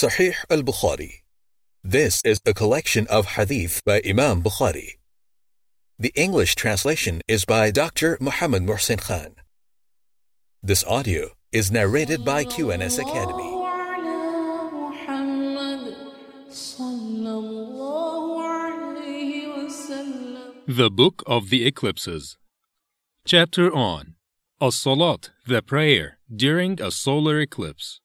Sahih al Bukhari. This is a collection of hadith by Imam Bukhari. The English translation is by Dr. Muhammad Muhsin Khan. This audio is narrated by QNS Academy. The Book of the Eclipses. Chapter on As-Salat, the prayer during a solar eclipse.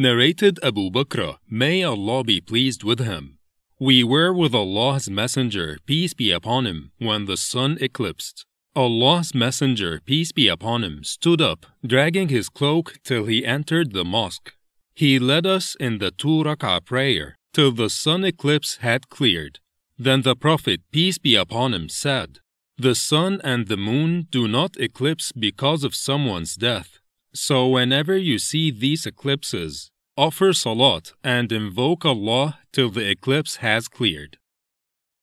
Narrated Abu Bakr, may Allah be pleased with him. We were with Allah's Messenger, peace be upon him, when the sun eclipsed. Allah's Messenger, peace be upon him, stood up, dragging his cloak till he entered the mosque. He led us in the two rak'ah prayer till the sun eclipse had cleared. Then the Prophet, peace be upon him, said, The sun and the moon do not eclipse because of someone's death. So whenever you see these eclipses, offer salat and invoke Allah till the eclipse has cleared.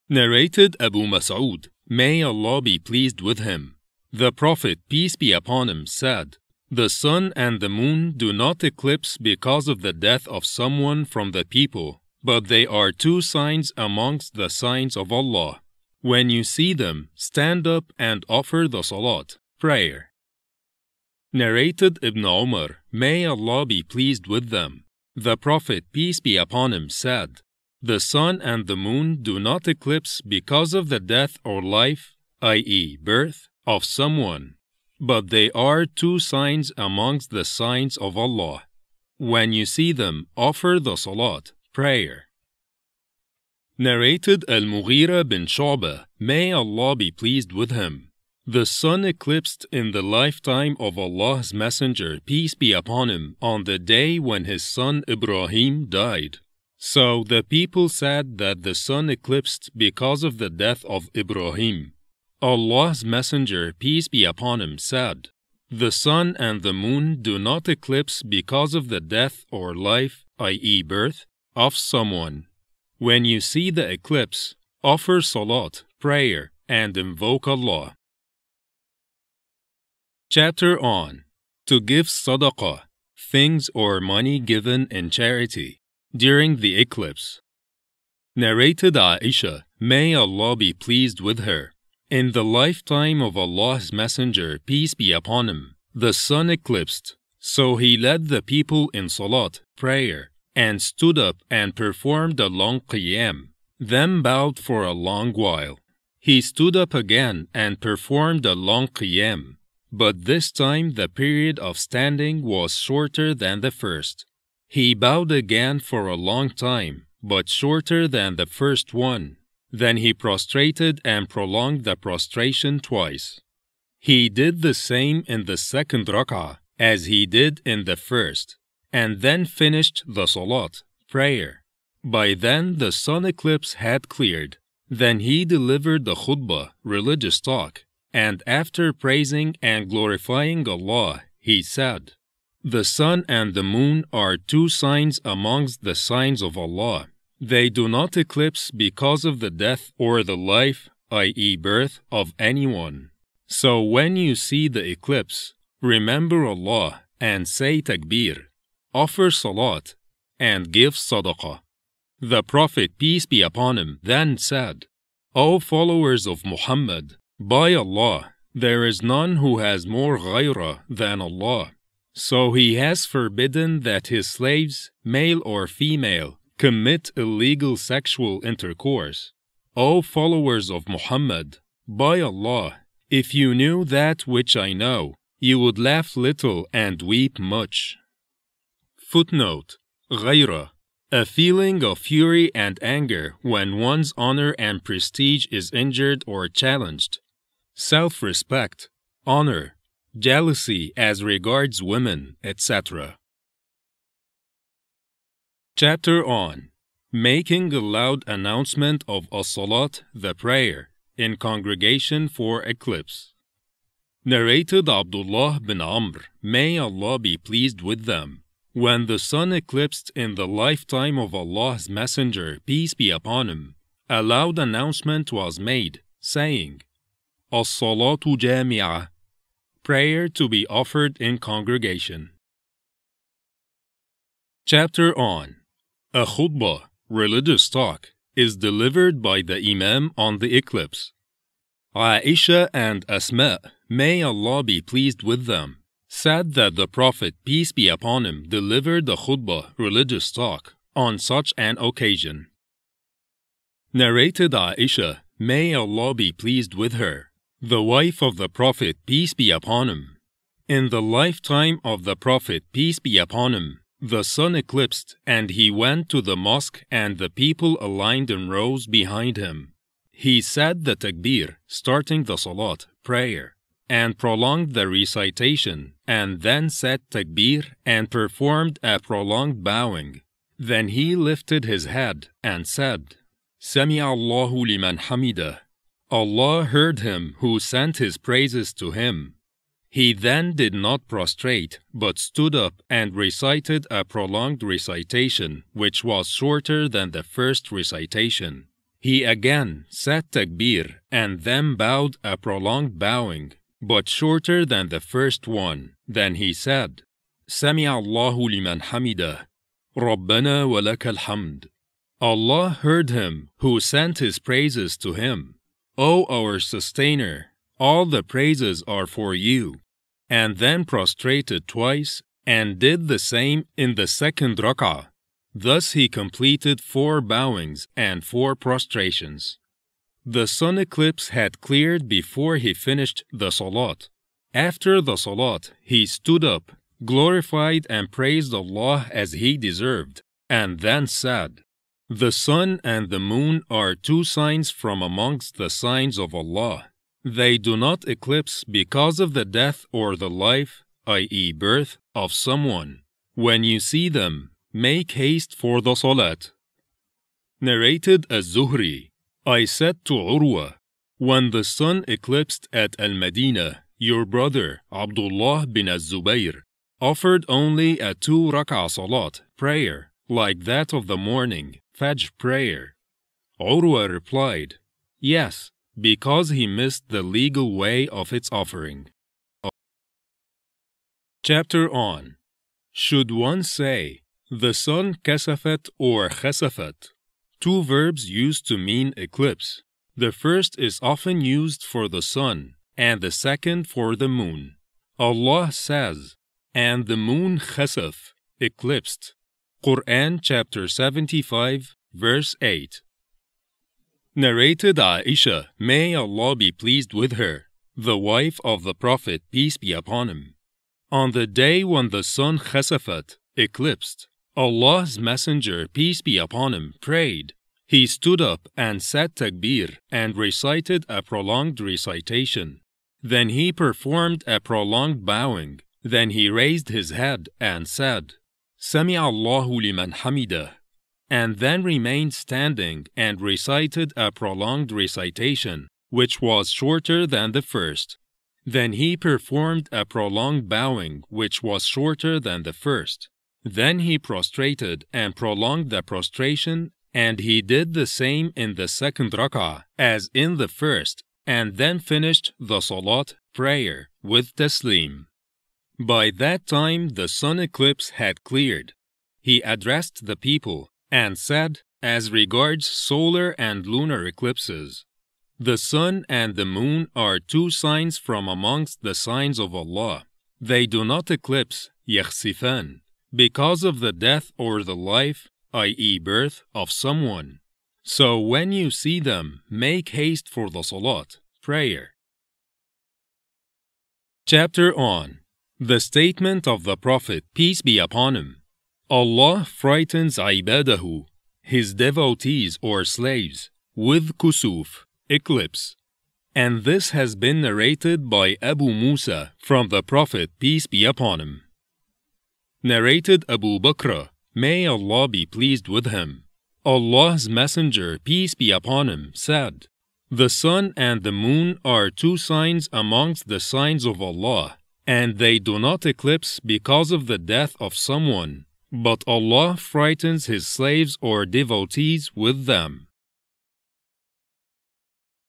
Narrated Abu Mas'ud, may Allah be pleased with him. The Prophet, peace be upon him, said, The sun and the moon do not eclipse because of the death of someone from the people, but they are two signs amongst the signs of Allah. When you see them, stand up and offer the salat, prayer. Narrated Ibn Umar, may Allah be pleased with them. The Prophet, peace be upon him, said, The sun and the moon do not eclipse because of the death or life, i.e., birth, of someone, but they are two signs amongst the signs of Allah. When you see them, offer the salat, prayer. Narrated Al Mughira bin Shu'bah, may Allah be pleased with him. The sun eclipsed in the lifetime of Allah's Messenger, peace be upon him, on the day when his son Ibrahim died. So the people said that the sun eclipsed because of the death of Ibrahim. Allah's Messenger, peace be upon him, said, The sun and the moon do not eclipse because of the death or life, i.e., birth, of someone. When you see the eclipse, offer salat, prayer, and invoke Allah. Chapter on To give sadaqah, things or money given in charity, during the eclipse. Narrated Aisha, may Allah be pleased with her. In the lifetime of Allah's Messenger, peace be upon him, the sun eclipsed, so he led the people in salat, prayer, and stood up and performed a long qiyam, then bowed for a long while. He stood up again and performed a long qiyam, but this time the period of standing was shorter than the first. He bowed again for a long time, but shorter than the first one. Then he prostrated and prolonged the prostration twice. He did the same in the second rak'ah as he did in the first, and then finished the salat, prayer. By then the sun eclipse had cleared. Then he delivered the khutbah, religious talk, and after praising and glorifying Allah, he said, The sun and the moon are two signs amongst the signs of Allah. They do not eclipse because of the death or the life, i.e., birth, of anyone. So when you see the eclipse, remember Allah and say takbir, offer salat, and give sadaqah. The Prophet, peace be upon him, then said, O followers of Muhammad, by Allah, there is none who has more ghayrah than Allah. So he has forbidden that his slaves, male or female, commit illegal sexual intercourse. O followers of Muhammad, by Allah, if you knew that which I know, you would laugh little and weep much. Footnote Ghaira, a feeling of fury and anger when one's honor and prestige is injured or challenged. Self respect, honor, jealousy as regards women, etc. Chapter on Making a loud announcement of a salat, the prayer, in congregation for eclipse. Narrated Abdullah bin Amr, may Allah be pleased with them. When the sun eclipsed in the lifetime of Allah's Messenger, peace be upon him, a loud announcement was made, saying, As-salatu jami'ah, prayer to be offered in congregation. Chapter on A khutbah, religious talk, is delivered by the Imam on the eclipse. Aisha and Asma, may Allah be pleased with them, said that the Prophet, peace be upon him, delivered the khutbah, religious talk, on such an occasion. Narrated Aisha, may Allah be pleased with her, the wife of the Prophet, peace be upon him. In the lifetime of the Prophet, peace be upon him, the sun eclipsed, and he went to the mosque, and the people aligned in rows behind him. He said the takbir, starting the salat, prayer, and prolonged the recitation, and then said takbir and performed a prolonged bowing. Then he lifted his head and said, Sami Allahu liman hamida. Allah heard him who sent his praises to him. He then did not prostrate, but stood up and recited a prolonged recitation, which was shorter than the first recitation. He again said takbir and then bowed a prolonged bowing, but shorter than the first one. Then he said, سمع الله لمن حمده ربنا ولك الحمد. Allah heard him who sent his praises to him. O our sustainer, all the praises are for you. And then prostrated twice and did the same in the second rak'ah. Thus he completed four bowings and four prostrations. The sun eclipse had cleared before he finished the salat. After the salat, he stood up, glorified and praised Allah as he deserved, and then said, The sun and the moon are two signs from amongst the signs of Allah. They do not eclipse because of the death or the life, i.e., birth, of someone. When you see them, make haste for the salat. Narrated as Zuhri. I said to Urwa, when the sun eclipsed at Al Madinah, your brother Abdullah bin Az-Zubayr offered only a two rak'ah salat prayer like that of the morning Fajr prayer. Urwa replied, Yes, because he missed the legal way of its offering. Chapter on Should one say, the sun kasafat or khasafat? Two verbs used to mean eclipse. The first is often used for the sun, and the second for the moon. Allah says, and the moon khasaf, eclipsed. Quran chapter 75, verse 8. Narrated Aisha, may Allah be pleased with her, the wife of the Prophet, peace be upon him. On the day when the sun khasafat, eclipsed, Allah's Messenger, peace be upon him, prayed. He stood up and said takbir and recited a prolonged recitation. Then he performed a prolonged bowing. Then he raised his head and said, Sami Allahu liman hamidah, and then remained standing and recited a prolonged recitation, which was shorter than the first. Then he performed a prolonged bowing, which was shorter than the first. Then he prostrated and prolonged the prostration, and he did the same in the second rak'ah as in the first, and then finished the salat prayer with taslim. By that time the sun eclipse had cleared. He addressed the people and said, as regards solar and lunar eclipses, the sun and the moon are two signs from amongst the signs of Allah. They do not eclipse, yakhsifan, because of the death or the life, i.e., birth, of someone. So when you see them, make haste for the salat, prayer. Chapter on The statement of the Prophet, peace be upon him. Allah frightens ibadahu, his devotees or slaves, with kusuf, eclipse. And this has been narrated by Abu Musa from the Prophet, peace be upon him. Narrated Abu Bakr, may Allah be pleased with him. Allah's Messenger, peace be upon him, said, The sun and the moon are two signs amongst the signs of Allah, and they do not eclipse because of the death of someone, but Allah frightens His slaves or devotees with them.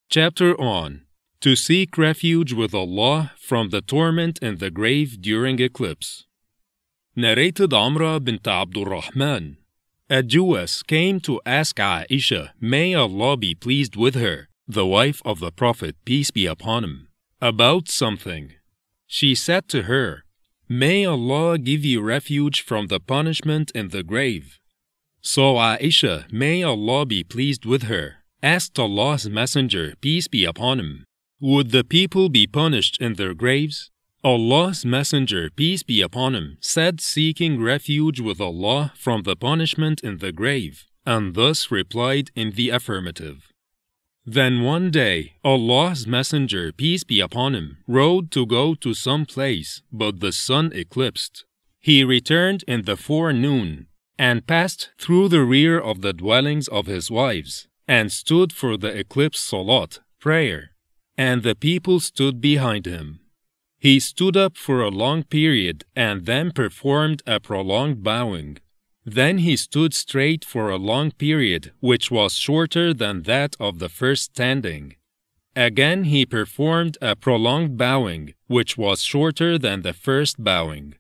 Chapter on To seek refuge with Allah from the torment in the grave during eclipse. Narrated Amra bint Abdul Rahman. a Jewess came to ask Aisha, may Allah be pleased with her, the wife of the Prophet, peace be upon him, about something. She said to her, May Allah give you refuge from the punishment in the grave. So Aisha, may Allah be pleased with her, asked Allah's Messenger, peace be upon him, Would the people be punished in their graves? Allah's Messenger, peace be upon him, said seeking refuge with Allah from the punishment in the grave, and thus replied in the affirmative. Then one day, Allah's Messenger, peace be upon him, rode to go to some place, but the sun eclipsed. He returned in the forenoon, and passed through the rear of the dwellings of his wives, and stood for the eclipse salat, prayer, and the people stood behind him. He stood up for a long period and then performed a prolonged bowing. Then he stood straight for a long period, which was shorter than that of the first standing. Again he performed a prolonged bowing, which was shorter than the first bowing.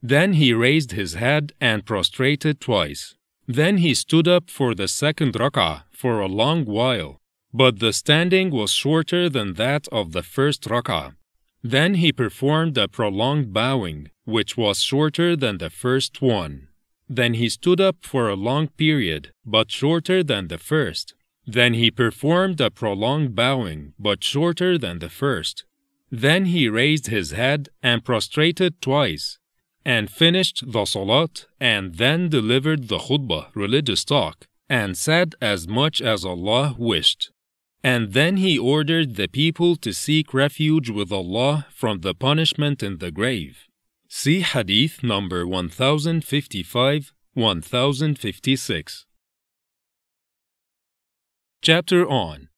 Then he raised his head and prostrated twice. Then he stood up for the second rak'ah for a long while, but the standing was shorter than that of the first rak'ah. Then he performed a prolonged bowing, which was shorter than the first one. Then he stood up for a long period, but shorter than the first. Then he performed a prolonged bowing, but shorter than the first. Then he raised his head and prostrated twice, and finished the salat, and then delivered the khutbah, religious talk, and said as much as Allah wished. And then he ordered the people to seek refuge with Allah from the punishment in the grave. See Hadith number 1055 1056. Chapter on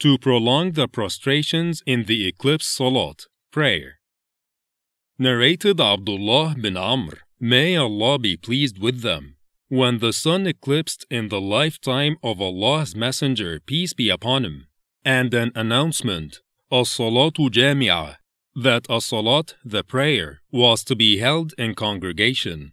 To prolong the prostrations in the eclipse salat, prayer. Narrated Abdullah bin Amr, may Allah be pleased with them. When the sun eclipsed in the lifetime of Allah's Messenger, peace be upon him, and an announcement, As-salatu jami'ah, that a salat, the prayer, was to be held in congregation.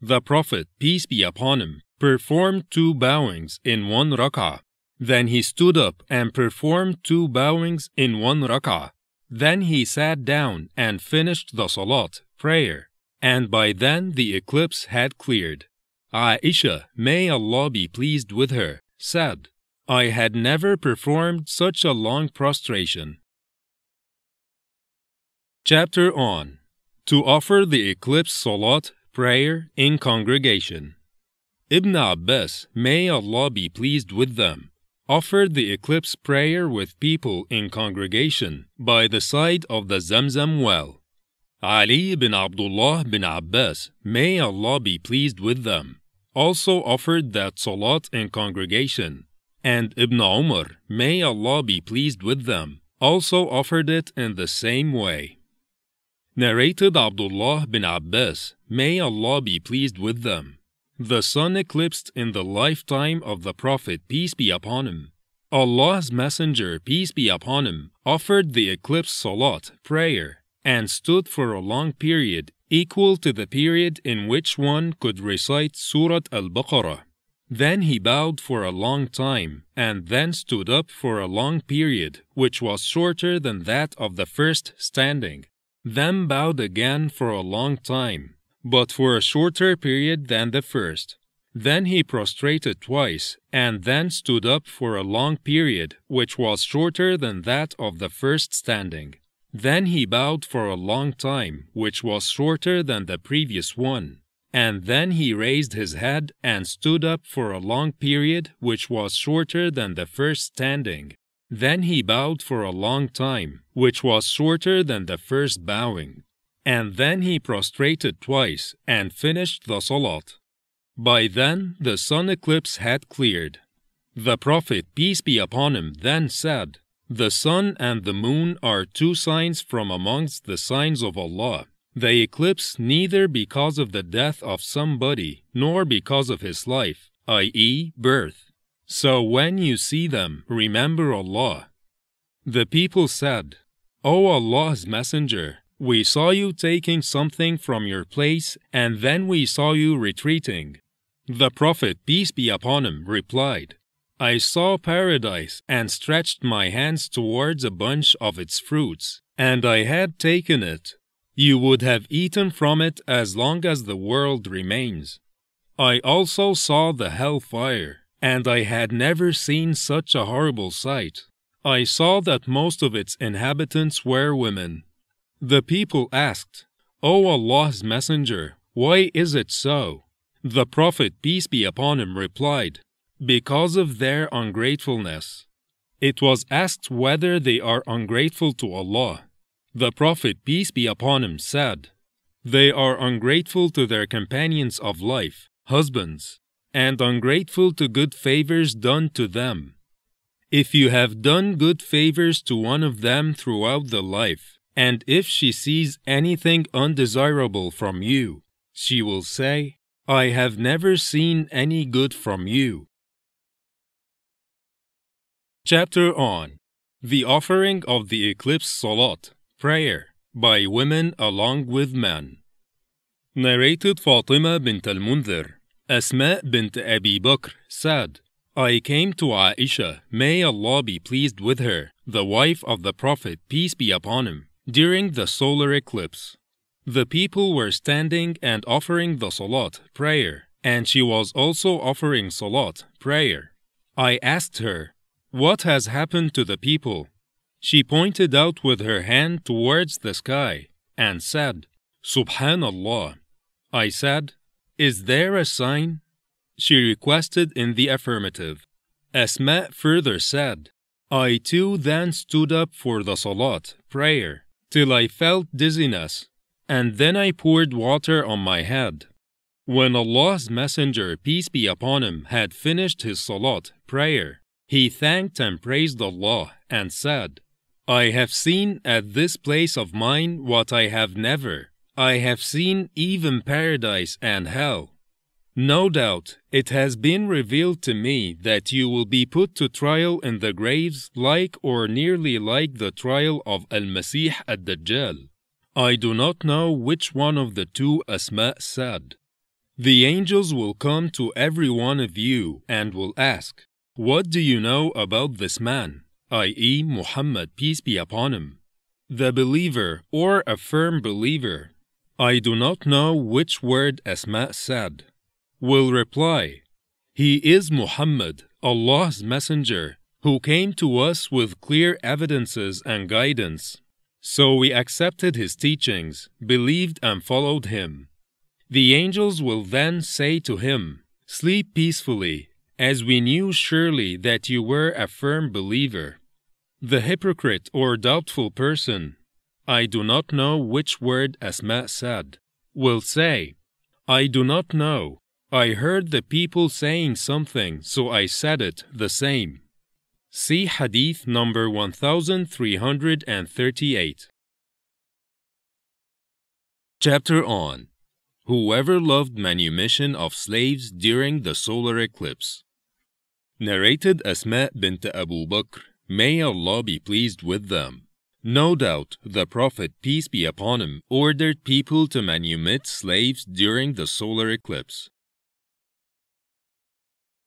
The Prophet, peace be upon him, performed two bowings in one rak'ah. Then he stood up and performed two bowings in one rak'ah. Then he sat down and finished the salat, prayer, and by then the eclipse had cleared. Aisha, may Allah be pleased with her, said, I had never performed such a long prostration. Chapter on To offer the eclipse salat prayer in congregation. Ibn Abbas, may Allah be pleased with them, offered the eclipse prayer with people in congregation by the side of the Zamzam well. Ali bin Abdullah bin Abbas, may Allah be pleased with them, also offered that salat in congregation, and Ibn Umar, may Allah be pleased with them, also offered it in the same way. Narrated Abdullah bin Abbas, may Allah be pleased with them. The sun eclipsed in the lifetime of the Prophet, peace be upon him. Allah's Messenger, peace be upon him, offered the eclipse salat, prayer, and stood for a long period, equal to the period in which one could recite Surat Al Baqarah. Then he bowed for a long time, and then stood up for a long period, which was shorter than that of the first standing then bowed again for a long time, but for a shorter period than the first. Then he prostrated twice, and then stood up for a long period, which was shorter than that of the first standing. Then he bowed for a long time, which was shorter than the previous one. And then he raised his head and stood up for a long period, which was shorter than the first standing. Then he bowed for a long time, which was shorter than the first bowing. And then he prostrated twice and finished the salat. By then the sun eclipse had cleared. The Prophet, peace be upon him, then said, The sun and the moon are two signs from amongst the signs of Allah. They eclipse neither because of the death of somebody nor because of his life, i.e., birth. So when you see them, remember Allah. The people said, O Allah's Messenger, we saw you taking something from your place, and then we saw you retreating. The Prophet, peace be upon him, replied, I saw paradise and stretched my hands towards a bunch of its fruits, and I had taken it. You would have eaten from it as long as the world remains. I also saw the hell fire, and I had never seen such a horrible sight. I saw that most of its inhabitants were women. The people asked, O Allah's Messenger, why is it so? The Prophet, peace be upon him, replied, Because of their ungratefulness. It was asked whether they are ungrateful to Allah. The Prophet, peace be upon him, said, They are ungrateful to their companions of life, husbands, and ungrateful to good favors done to them. If you have done good favors to one of them throughout the life, and if she sees anything undesirable from you, she will say, I have never seen any good from you. Chapter on The Offering of the Eclipse Salat, Prayer, by Women along with Men. Narrated Fatima bint al-Mundhir, Asma bint Abi Bakr said, I came to Aisha, may Allah be pleased with her, the wife of the Prophet, peace be upon him, during the solar eclipse. The people were standing and offering the salat, prayer, and she was also offering salat, prayer. I asked her, What has happened to the people? She pointed out with her hand towards the sky and said, Subhanallah. I said, Is there a sign? She requested in the affirmative. Asma further said, I too then stood up for the salat, prayer, till I felt dizziness and then I poured water on my head. When Allah's Messenger, peace be upon him, had finished his salat, prayer, he thanked and praised Allah and said, I have seen at this place of mine what I have never. I have seen even paradise and hell. No doubt it has been revealed to me that you will be put to trial in the graves like or nearly like the trial of Al Masih ad Dajjal. I do not know which one of the two Asma said. The angels will come to every one of you and will ask, What do you know about this man, i.e., Muhammad, peace be upon him? The believer or a firm believer, I do not know which word Asma said, will reply, He is Muhammad, Allah's messenger, who came to us with clear evidences and guidance. So we accepted his teachings, believed, and followed him. The angels will then say to him, Sleep peacefully, as we knew surely that you were a firm believer. The hypocrite or doubtful person, I do not know which word Asma said, will say, I do not know. I heard the people saying something, so I said it the same. See Hadith number 1338. Chapter on Whoever loved manumission of slaves during the solar eclipse. Narrated Asma bint Abu Bakr, may Allah be pleased with them. No doubt the Prophet, peace be upon him, ordered people to manumit slaves during the solar eclipse.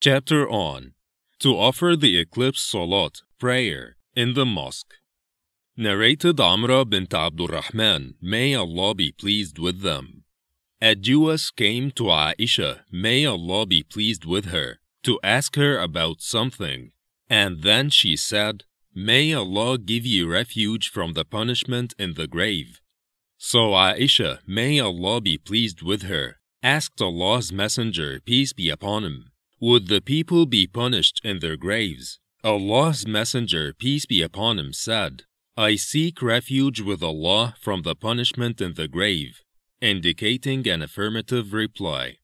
Chapter on to offer the eclipse salat, prayer, in the mosque. Narrated Amra bint Abdul Rahman, may Allah be pleased with them. A Jewess came to Aisha, may Allah be pleased with her, to ask her about something. And then she said, May Allah give you refuge from the punishment in the grave. So Aisha, may Allah be pleased with her, asked Allah's Messenger, peace be upon him, would the people be punished in their graves? Allah's Messenger, peace be upon him, said, I seek refuge with Allah from the punishment in the grave, indicating an affirmative reply.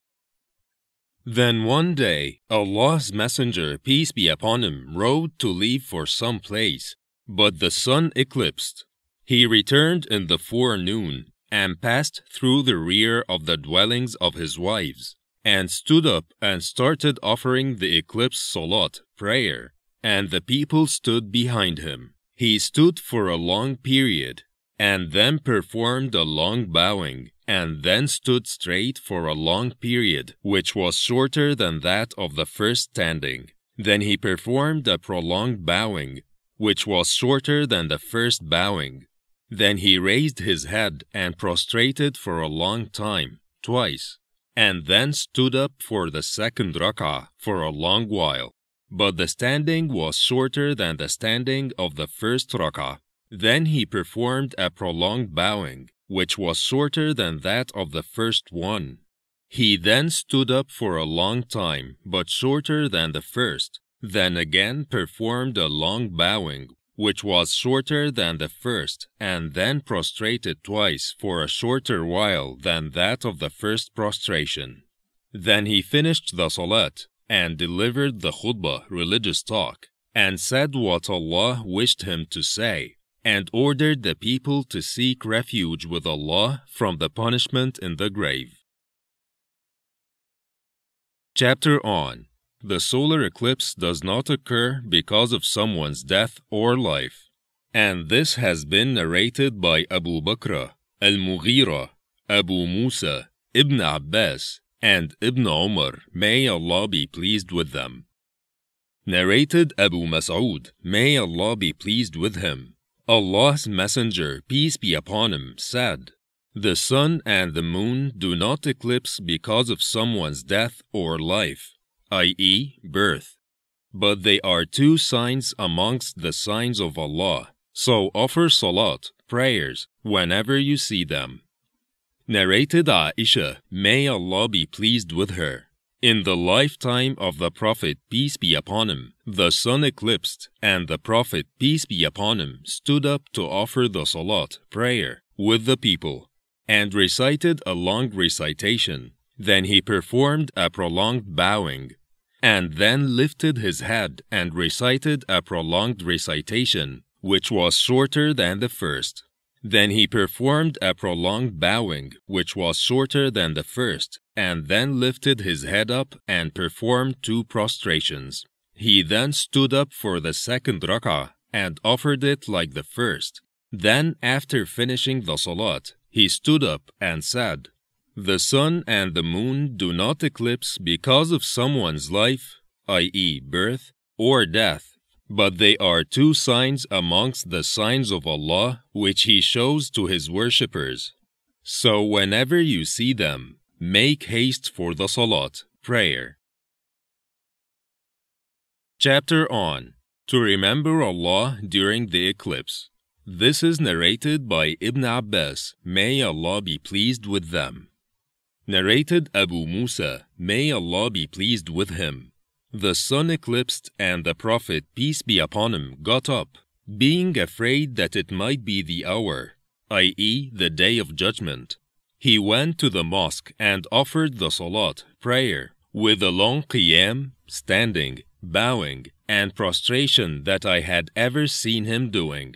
Then one day, Allah's Messenger, peace be upon him, rode to leave for some place, but the sun eclipsed. He returned in the forenoon and passed through the rear of the dwellings of his wives and stood up and started offering the eclipse salat, prayer, and the people stood behind him. He stood for a long period, and then performed a long bowing, and then stood straight for a long period, which was shorter than that of the first standing. Then he performed a prolonged bowing, which was shorter than the first bowing. Then he raised his head and prostrated for a long time, twice, and then stood up for the second rak'ah for a long while. But the standing was shorter than the standing of the first rak'ah. Then he performed a prolonged bowing, which was shorter than that of the first one. He then stood up for a long time, but shorter than the first, then again performed a long bowing, which was shorter than the first, and then prostrated twice for a shorter while than that of the first prostration. Then he finished the salat and delivered the khutbah religious talk, and said what Allah wished him to say, and ordered the people to seek refuge with Allah from the punishment in the grave. Chapter on The solar eclipse does not occur because of someone's death or life, and this has been narrated by Abu Bakr, Al Mughira, Abu Musa, Ibn Abbas, and Ibn Umar, may Allah be pleased with them. Narrated Abu Mas'ud, may Allah be pleased with him. Allah's Messenger, peace be upon him, said, The sun and the moon do not eclipse because of someone's death or life, i.e., birth. But they are two signs amongst the signs of Allah. So offer salat, prayers, whenever you see them. Narrated Aisha, may Allah be pleased with her. In the lifetime of the Prophet, peace be upon him, the sun eclipsed, and the Prophet, peace be upon him, stood up to offer the salat, prayer, with the people, and recited a long recitation. Then he performed a prolonged bowing, and then lifted his head and recited a prolonged recitation, which was shorter than the first. Then he performed a prolonged bowing, which was shorter than the first, and then lifted his head up and performed two prostrations. He then stood up for the second rak'ah and offered it like the first. Then, after finishing the salat, he stood up and said, The sun and the moon do not eclipse because of someone's life, i.e., birth, or death, but they are two signs amongst the signs of Allah which He shows to His worshippers. So whenever you see them, Make haste for the Salat, prayer. Chapter on To remember Allah during the eclipse. This is narrated by Ibn Abbas, may Allah be pleased with them. Narrated Abu Musa, may Allah be pleased with him. The sun eclipsed, and the Prophet, peace be upon him, got up, being afraid that it might be the hour, i.e., the day of judgment. He went to the mosque and offered the salat, prayer, with a long qiyam, standing, bowing, and prostration that I had ever seen him doing.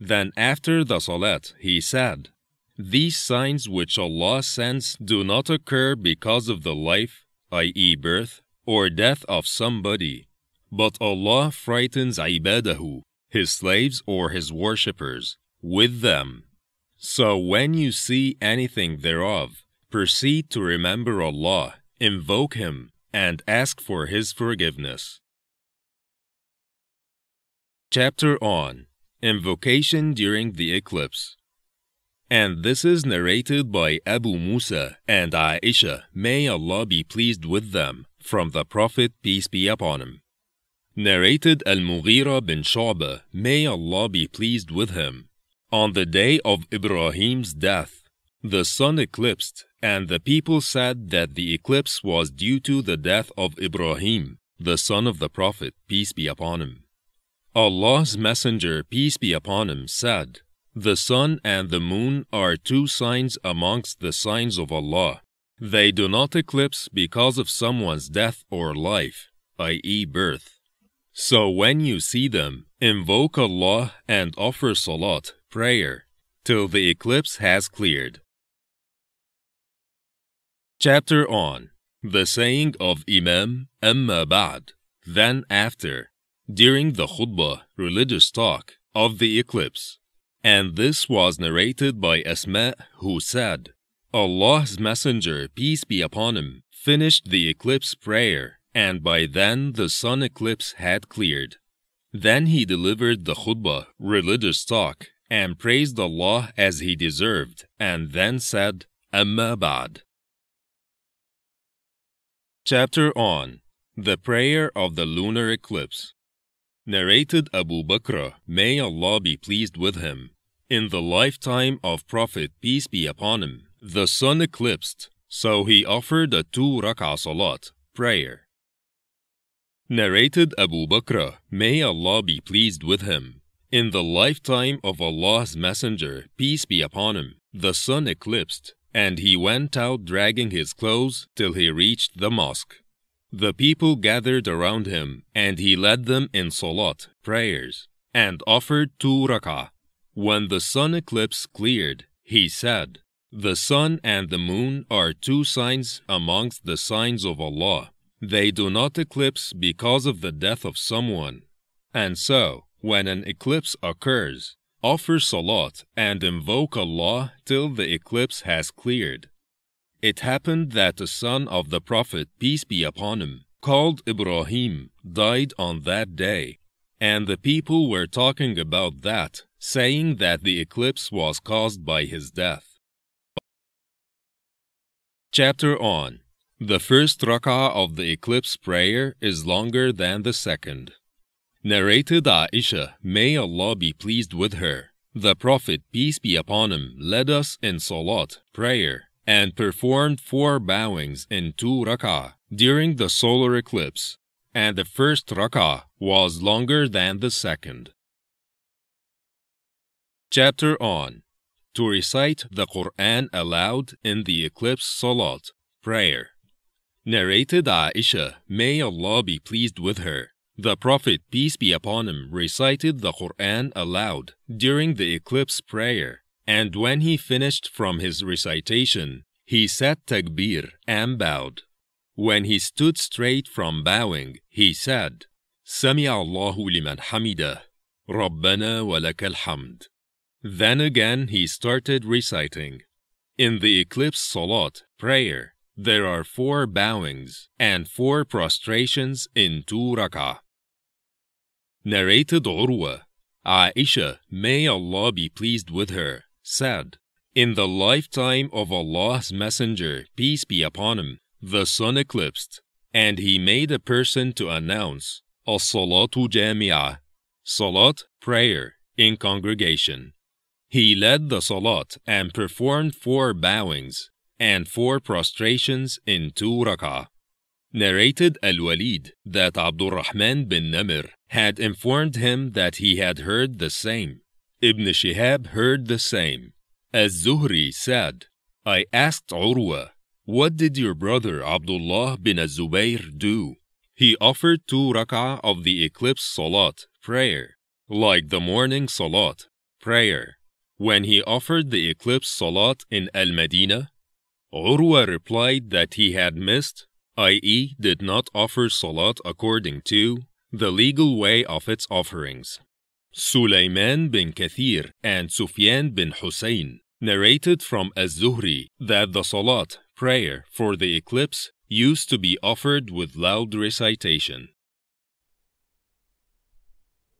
Then after the salat, he said, These signs which Allah sends do not occur because of the life, i.e., birth, or death of somebody, but Allah frightens ibadahu, his slaves or his worshippers, with them. So when you see anything thereof, proceed to remember Allah, invoke Him, and ask for His forgiveness. Chapter on Invocation during the eclipse. And this is narrated by Abu Musa and Aisha, may Allah be pleased with them, from the Prophet, peace be upon him. Narrated Al Mughira bin Shu'bah, may Allah be pleased with him, on the day of Ibrahim's death, the sun eclipsed, and the people said that the eclipse was due to the death of Ibrahim, the son of the Prophet, peace be upon him. Allah's Messenger, peace be upon him, said, The sun and the moon are two signs amongst the signs of Allah. They do not eclipse because of someone's death or life, i.e., birth. So when you see them, invoke Allah and offer salat, prayer, till the eclipse has cleared. Chapter on The saying of Imam Amma Ba'd, then after, during the khutbah, religious talk, of the eclipse. And this was narrated by Asma, who said, Allah's Messenger, peace be upon him, finished the eclipse prayer, and by then the sun eclipse had cleared. Then he delivered the khutbah, religious talk, and praised Allah as he deserved, and then said, Amma Ba'd. Chapter on The Prayer of the Lunar Eclipse. Narrated Abu Bakr, may Allah be pleased with him. In the lifetime of Prophet, peace be upon him, the sun eclipsed, so he offered a two rak'ah salat, prayer. Narrated Abu Bakr, may Allah be pleased with him. In the lifetime of Allah's Messenger, peace be upon him, the sun eclipsed, and he went out dragging his clothes till he reached the mosque. The people gathered around him, and he led them in salat, prayers, and offered two rak'ah. When the sun eclipse cleared, he said, The sun and the moon are two signs amongst the signs of Allah. They do not eclipse because of the death of someone. And so, when an eclipse occurs, offer salat and invoke Allah till the eclipse has cleared. It happened that the son of the Prophet, peace be upon him, called Ibrahim, died on that day, and the people were talking about that, saying that the eclipse was caused by his death. Chapter on The first rak'ah of the eclipse prayer is longer than the second. Narrated Aisha, may Allah be pleased with her. The Prophet, peace be upon him, led us in salat, prayer, and performed four bowings in two rak'ah during the solar eclipse, and the first rak'ah was longer than the second. Chapter on To recite the Quran aloud in the eclipse salat, prayer. Narrated Aisha, may Allah be pleased with her. The Prophet, peace be upon him, recited the Quran aloud during the eclipse prayer, and when he finished from his recitation, he said takbir and bowed. When he stood straight from bowing, he said, Sami Allahu liman hamidah, Rabbana wa lakal hamd. Then again he started reciting. In the eclipse salat, prayer, there are four bowings and four prostrations in two rak'ah. Narrated Urwa, Aisha, may Allah be pleased with her, said, In the lifetime of Allah's Messenger, peace be upon him, the sun eclipsed, and he made a person to announce, As-salatu jami'ah, salat, prayer, in congregation. He led the salat and performed four bowings and four prostrations in two rak'ah. Narrated Al-Walid that Abdurrahman bin Namir had informed him that he had heard the same. Ibn Shihab heard the same. As Zuhri said, I asked Urwa, What did your brother Abdullah bin Az-Zubayr do? He offered two rak'ah of the eclipse salat, prayer, like the morning salat, prayer. When he offered the eclipse salat in Al-Madinah, Urwa replied that he had missed, i.e., did not offer salat according to the legal way of its offerings. Sulaiman bin Kathir and Sufyan bin Hussein narrated from Az-Zuhri that the salat, prayer, for the eclipse used to be offered with loud recitation.